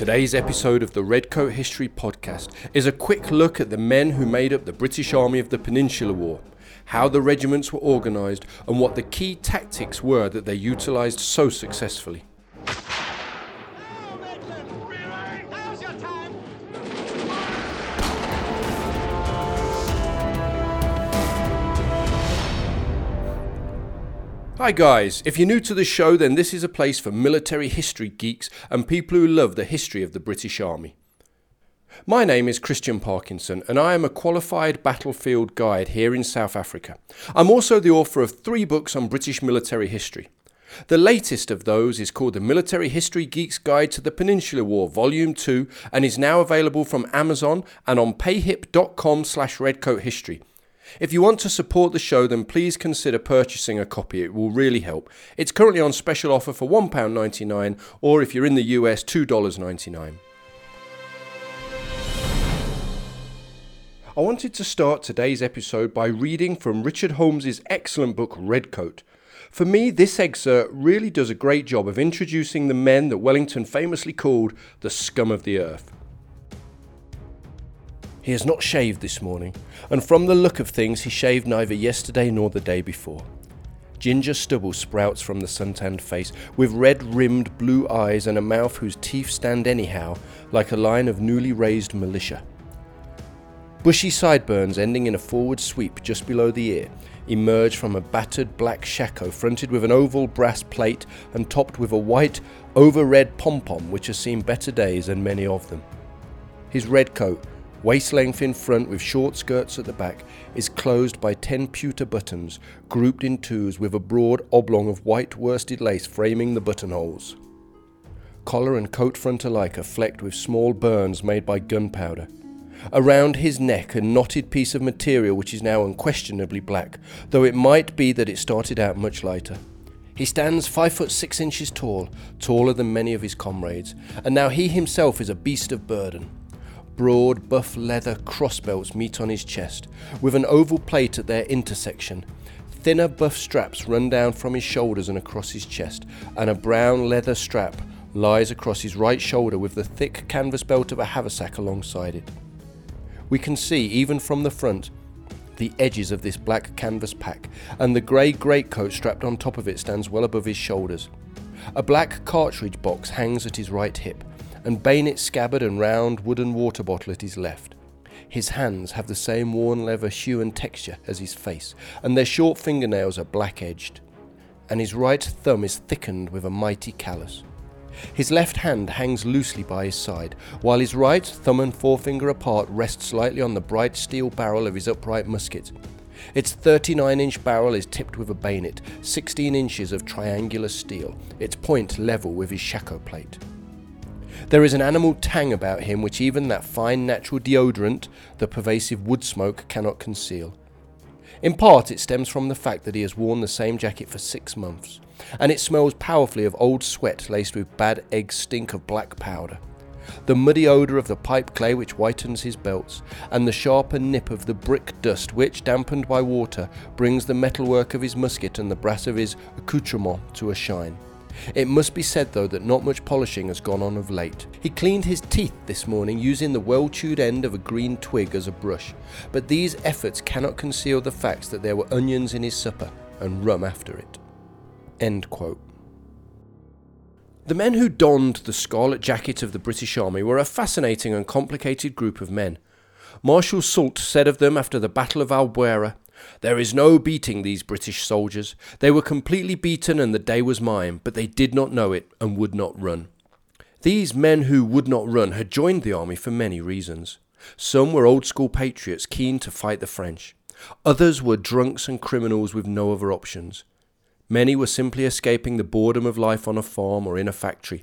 Today's episode of the Redcoat History Podcast is a quick look at the men who made up the British Army of the Peninsular War, how the regiments were organised, and what the key tactics were that they utilised so successfully. Hi guys, if you're new to the show, then this is a place for military history geeks and people who love the history of the British Army. My name is Christian Parkinson and I am a qualified battlefield guide here in South Africa. I'm also the author of three books on British military history. The latest of those is called The Military History Geek's Guide to the Peninsular War, Volume 2, and is now available from Amazon and on payhip.com slash redcoathistory. If you want to support the show, then please consider purchasing a copy. It will really help. It's currently on special offer for £1.99 or if you're in the US, $2.99. I wanted to start today's episode by reading from Richard Holmes's excellent book Redcoat. For me, this excerpt really does a great job of introducing the men that Wellington famously called the scum of the earth. He has not shaved this morning, and from the look of things, he shaved neither yesterday nor the day before. Ginger stubble sprouts from the suntanned face, with red rimmed blue eyes and a mouth whose teeth stand anyhow, like a line of newly raised militia. Bushy sideburns ending in a forward sweep just below the ear emerge from a battered black shako fronted with an oval brass plate and topped with a white, over red pom pom which has seen better days and many of them. His red coat, waist length in front with short skirts at the back, is closed by ten pewter buttons, grouped in twos with a broad oblong of white worsted lace framing the buttonholes. Collar and coat front alike are flecked with small burns made by gunpowder. Around his neck a knotted piece of material which is now unquestionably black, though it might be that it started out much lighter. He stands five foot six inches tall, taller than many of his comrades, and now he himself is a beast of burden. Broad buff leather crossbelts meet on his chest, with an oval plate at their intersection. Thinner buff straps run down from his shoulders and across his chest, and a brown leather strap lies across his right shoulder with the thick canvas belt of a haversack alongside it. We can see, even from the front, the edges of this black canvas pack, and the grey greatcoat strapped on top of it stands well above his shoulders. A black cartridge box hangs at his right hip, and bayonet scabbard and round wooden water bottle at his left. His hands have the same worn leather hue and texture as his face, and their short fingernails are black edged. And his right thumb is thickened with a mighty callus. His left hand hangs loosely by his side, while his right thumb and forefinger apart rest slightly on the bright steel barrel of his upright musket. Its 39 inch barrel is tipped with a bayonet, 16 inches of triangular steel, its point level with his shako plate. There is an animal tang about him which even that fine natural deodorant, the pervasive wood smoke, cannot conceal. In part, it stems from the fact that he has worn the same jacket for six months, and it smells powerfully of old sweat laced with bad egg stink of black powder. The muddy odour of the pipe clay which whitens his belts, and the sharper nip of the brick dust which, dampened by water, brings the metalwork of his musket and the brass of his accoutrement to a shine. It must be said, though, that not much polishing has gone on of late. He cleaned his teeth this morning using the well chewed end of a green twig as a brush, but these efforts cannot conceal the fact that there were onions in his supper and rum after it. End quote. The men who donned the scarlet jacket of the British Army were a fascinating and complicated group of men. Marshal Soult said of them after the Battle of Albuera there is no beating these British soldiers. They were completely beaten and the day was mine, but they did not know it and would not run. These men who would not run had joined the army for many reasons. Some were old school patriots keen to fight the French. Others were drunks and criminals with no other options. Many were simply escaping the boredom of life on a farm or in a factory,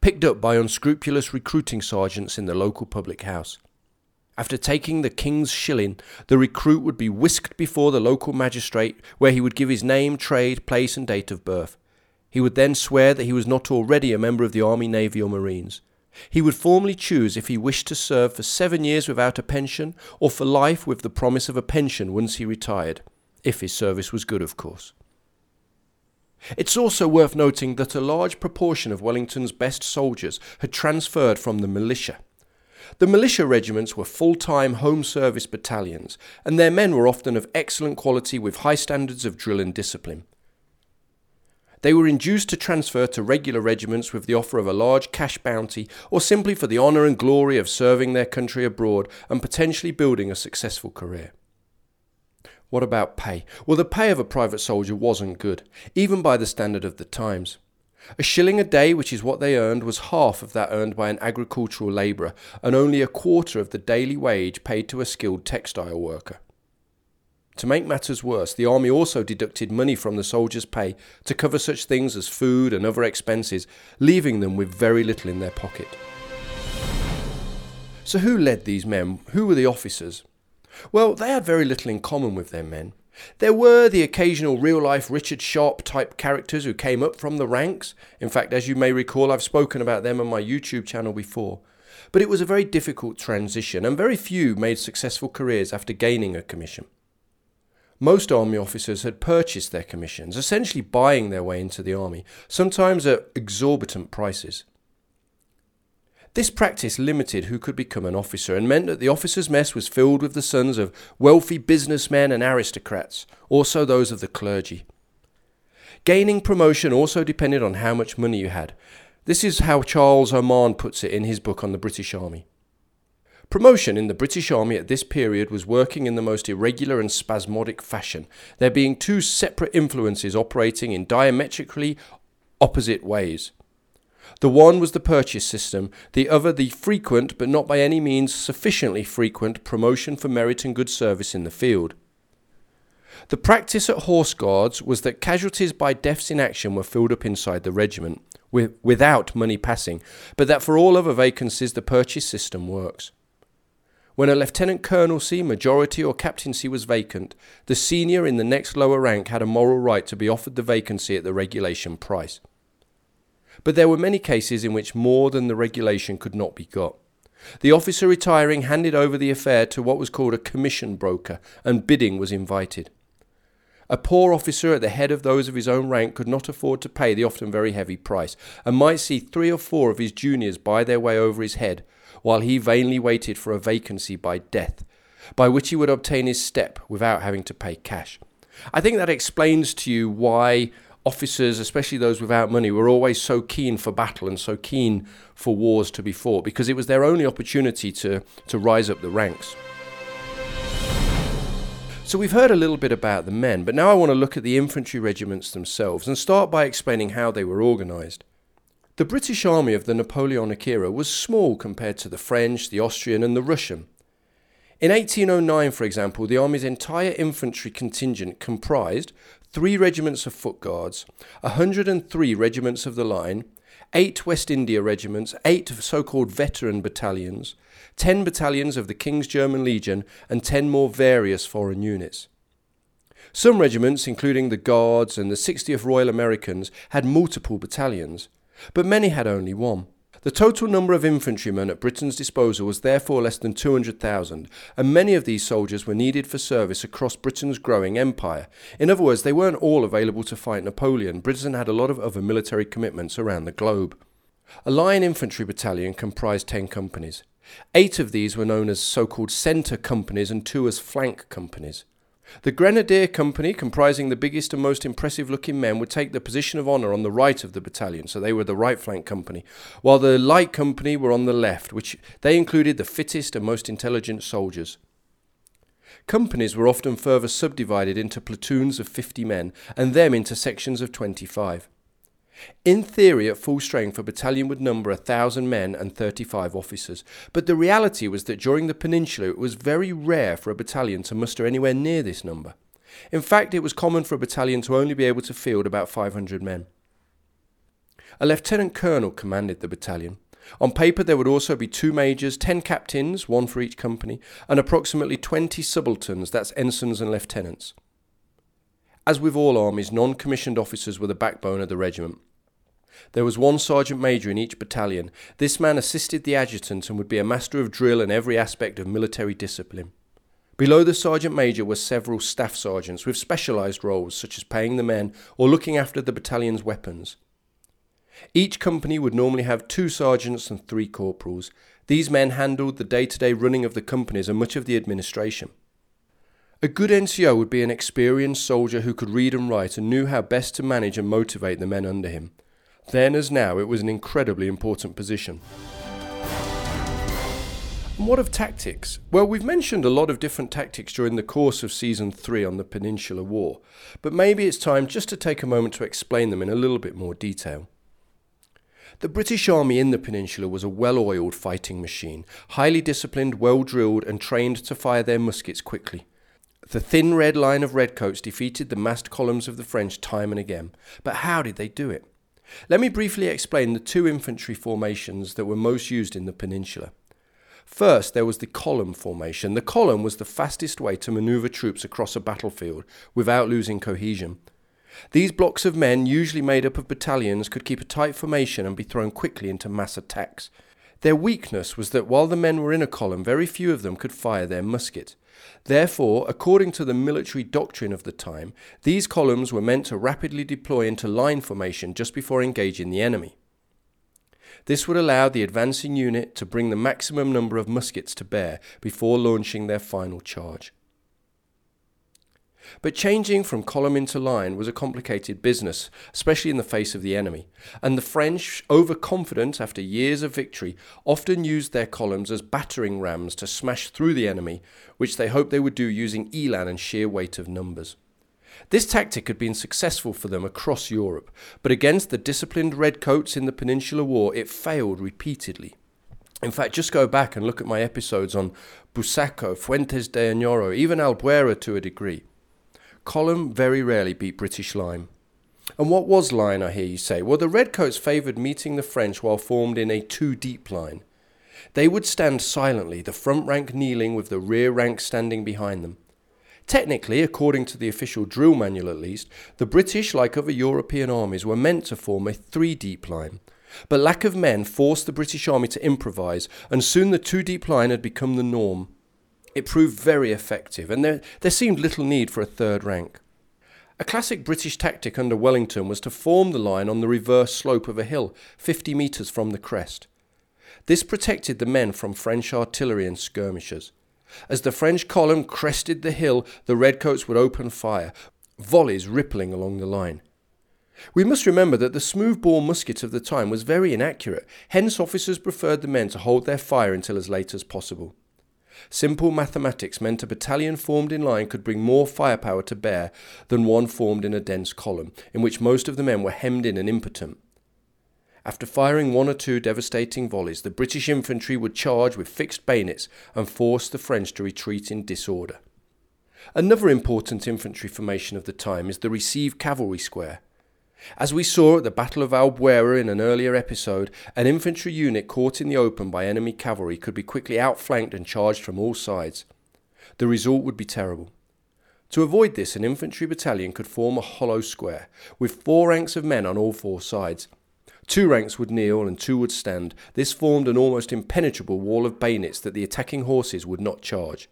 picked up by unscrupulous recruiting sergeants in the local public house. After taking the king's shilling, the recruit would be whisked before the local magistrate, where he would give his name, trade, place, and date of birth. He would then swear that he was not already a member of the Army, Navy, or Marines. He would formally choose if he wished to serve for seven years without a pension, or for life with the promise of a pension once he retired, if his service was good, of course. It's also worth noting that a large proportion of Wellington's best soldiers had transferred from the militia. The militia regiments were full time home service battalions, and their men were often of excellent quality with high standards of drill and discipline. They were induced to transfer to regular regiments with the offer of a large cash bounty, or simply for the honour and glory of serving their country abroad and potentially building a successful career. What about pay? Well, the pay of a private soldier wasn't good, even by the standard of the times. A shilling a day, which is what they earned, was half of that earned by an agricultural labourer, and only a quarter of the daily wage paid to a skilled textile worker. To make matters worse, the army also deducted money from the soldiers' pay to cover such things as food and other expenses, leaving them with very little in their pocket. So, who led these men? Who were the officers? Well, they had very little in common with their men. There were the occasional real life Richard Sharpe type characters who came up from the ranks. In fact, as you may recall, I've spoken about them on my YouTube channel before. But it was a very difficult transition, and very few made successful careers after gaining a commission. Most army officers had purchased their commissions, essentially buying their way into the army, sometimes at exorbitant prices. This practice limited who could become an officer and meant that the officers' mess was filled with the sons of wealthy businessmen and aristocrats, also those of the clergy. Gaining promotion also depended on how much money you had. This is how Charles Oman puts it in his book on the British Army. Promotion in the British Army at this period was working in the most irregular and spasmodic fashion, there being two separate influences operating in diametrically opposite ways. The one was the purchase system, the other the frequent, but not by any means sufficiently frequent, promotion for merit and good service in the field. The practice at Horse Guards was that casualties by deaths in action were filled up inside the regiment, with, without money passing, but that for all other vacancies the purchase system works. When a lieutenant colonelcy, majority, or captaincy was vacant, the senior in the next lower rank had a moral right to be offered the vacancy at the regulation price. But there were many cases in which more than the regulation could not be got. The officer retiring handed over the affair to what was called a commission broker, and bidding was invited. A poor officer at the head of those of his own rank could not afford to pay the often very heavy price, and might see three or four of his juniors buy their way over his head, while he vainly waited for a vacancy by death, by which he would obtain his step without having to pay cash. I think that explains to you why officers, especially those without money, were always so keen for battle and so keen for wars to be fought, because it was their only opportunity to, to rise up the ranks. So we've heard a little bit about the men, but now I want to look at the infantry regiments themselves and start by explaining how they were organised. The British army of the Napoleonic era was small compared to the French, the Austrian, and the Russian. In 1809, for example, the army's entire infantry contingent comprised three regiments of foot guards, 103 regiments of the line, eight West India regiments, eight so called veteran battalions, 10 battalions of the King's German Legion, and 10 more various foreign units. Some regiments, including the Guards and the 60th Royal Americans, had multiple battalions, but many had only one. The total number of infantrymen at Britain's disposal was therefore less than 200,000, and many of these soldiers were needed for service across Britain's growing empire. In other words, they weren't all available to fight Napoleon. Britain had a lot of other military commitments around the globe. A line infantry battalion comprised 10 companies. Eight of these were known as so called centre companies and two as flank companies. The Grenadier Company, comprising the biggest and most impressive looking men, would take the position of honour on the right of the battalion, so they were the right flank company, while the Light Company were on the left, which they included the fittest and most intelligent soldiers. Companies were often further subdivided into platoons of 50 men, and them into sections of 25. In theory, at full strength, a battalion would number a thousand men and 35 officers, but the reality was that during the peninsula it was very rare for a battalion to muster anywhere near this number. In fact, it was common for a battalion to only be able to field about 500 men. A lieutenant colonel commanded the battalion. On paper, there would also be two majors, 10 captains, one for each company, and approximately 20 subalterns, that's ensigns and lieutenants. As with all armies, non commissioned officers were the backbone of the regiment. There was one sergeant major in each battalion. This man assisted the adjutant and would be a master of drill in every aspect of military discipline. Below the sergeant major were several staff sergeants with specialised roles such as paying the men or looking after the battalion's weapons. Each company would normally have two sergeants and three corporals. These men handled the day to day running of the companies and much of the administration. A good NCO would be an experienced soldier who could read and write and knew how best to manage and motivate the men under him. Then, as now, it was an incredibly important position. And what of tactics? Well, we've mentioned a lot of different tactics during the course of Season 3 on the Peninsular War, but maybe it's time just to take a moment to explain them in a little bit more detail. The British Army in the Peninsula was a well oiled fighting machine, highly disciplined, well drilled, and trained to fire their muskets quickly. The thin red line of redcoats defeated the massed columns of the French time and again. But how did they do it? Let me briefly explain the two infantry formations that were most used in the peninsula. First, there was the column formation. The column was the fastest way to maneuver troops across a battlefield without losing cohesion. These blocks of men, usually made up of battalions, could keep a tight formation and be thrown quickly into mass attacks. Their weakness was that while the men were in a column, very few of them could fire their musket. Therefore, according to the military doctrine of the time, these columns were meant to rapidly deploy into line formation just before engaging the enemy. This would allow the advancing unit to bring the maximum number of muskets to bear before launching their final charge. But changing from column into line was a complicated business, especially in the face of the enemy, and the French, overconfident after years of victory, often used their columns as battering rams to smash through the enemy, which they hoped they would do using elan and sheer weight of numbers. This tactic had been successful for them across Europe, but against the disciplined redcoats in the Peninsular War, it failed repeatedly. In fact, just go back and look at my episodes on Busaco, Fuentes de Oñoro, even Albuera to a degree. Column very rarely beat British line. And what was line, I hear you say? Well, the redcoats favoured meeting the French while formed in a two deep line. They would stand silently, the front rank kneeling with the rear rank standing behind them. Technically, according to the official drill manual at least, the British, like other European armies, were meant to form a three deep line. But lack of men forced the British army to improvise, and soon the two deep line had become the norm. It proved very effective, and there, there seemed little need for a third rank. A classic British tactic under Wellington was to form the line on the reverse slope of a hill, 50 metres from the crest. This protected the men from French artillery and skirmishers. As the French column crested the hill, the redcoats would open fire, volleys rippling along the line. We must remember that the smooth-bore musket of the time was very inaccurate, hence officers preferred the men to hold their fire until as late as possible. Simple mathematics meant a battalion formed in line could bring more firepower to bear than one formed in a dense column, in which most of the men were hemmed in and impotent. After firing one or two devastating volleys, the British infantry would charge with fixed bayonets and force the French to retreat in disorder. Another important infantry formation of the time is the receive cavalry square. As we saw at the Battle of Albuera in an earlier episode, an infantry unit caught in the open by enemy cavalry could be quickly outflanked and charged from all sides. The result would be terrible. To avoid this, an infantry battalion could form a hollow square, with four ranks of men on all four sides, Two ranks would kneel and two would stand. This formed an almost impenetrable wall of bayonets that the attacking horses would not charge.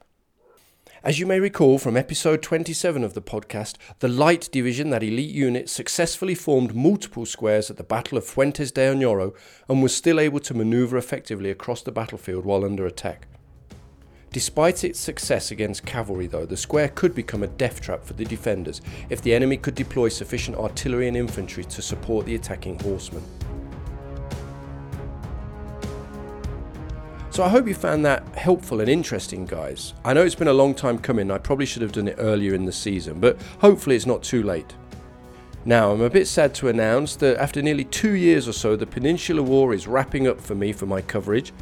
As you may recall from episode 27 of the podcast, the Light Division, that elite unit, successfully formed multiple squares at the Battle of Fuentes de Oñoro and was still able to maneuver effectively across the battlefield while under attack. Despite its success against cavalry, though, the square could become a death trap for the defenders if the enemy could deploy sufficient artillery and infantry to support the attacking horsemen. So I hope you found that helpful and interesting, guys. I know it's been a long time coming, I probably should have done it earlier in the season, but hopefully it's not too late. Now, I'm a bit sad to announce that after nearly two years or so, the Peninsular War is wrapping up for me for my coverage.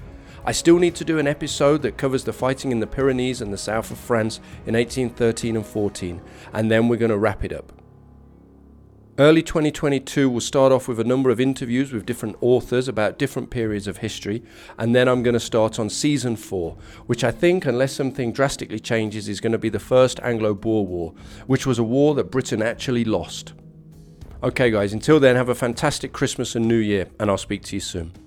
I still need to do an episode that covers the fighting in the Pyrenees and the south of France in 1813 and 14, and then we're going to wrap it up. Early 2022 we'll start off with a number of interviews with different authors about different periods of history, and then I'm going to start on season 4, which I think, unless something drastically changes, is going to be the first Anglo Boer War, which was a war that Britain actually lost. Okay, guys, until then, have a fantastic Christmas and New Year, and I'll speak to you soon.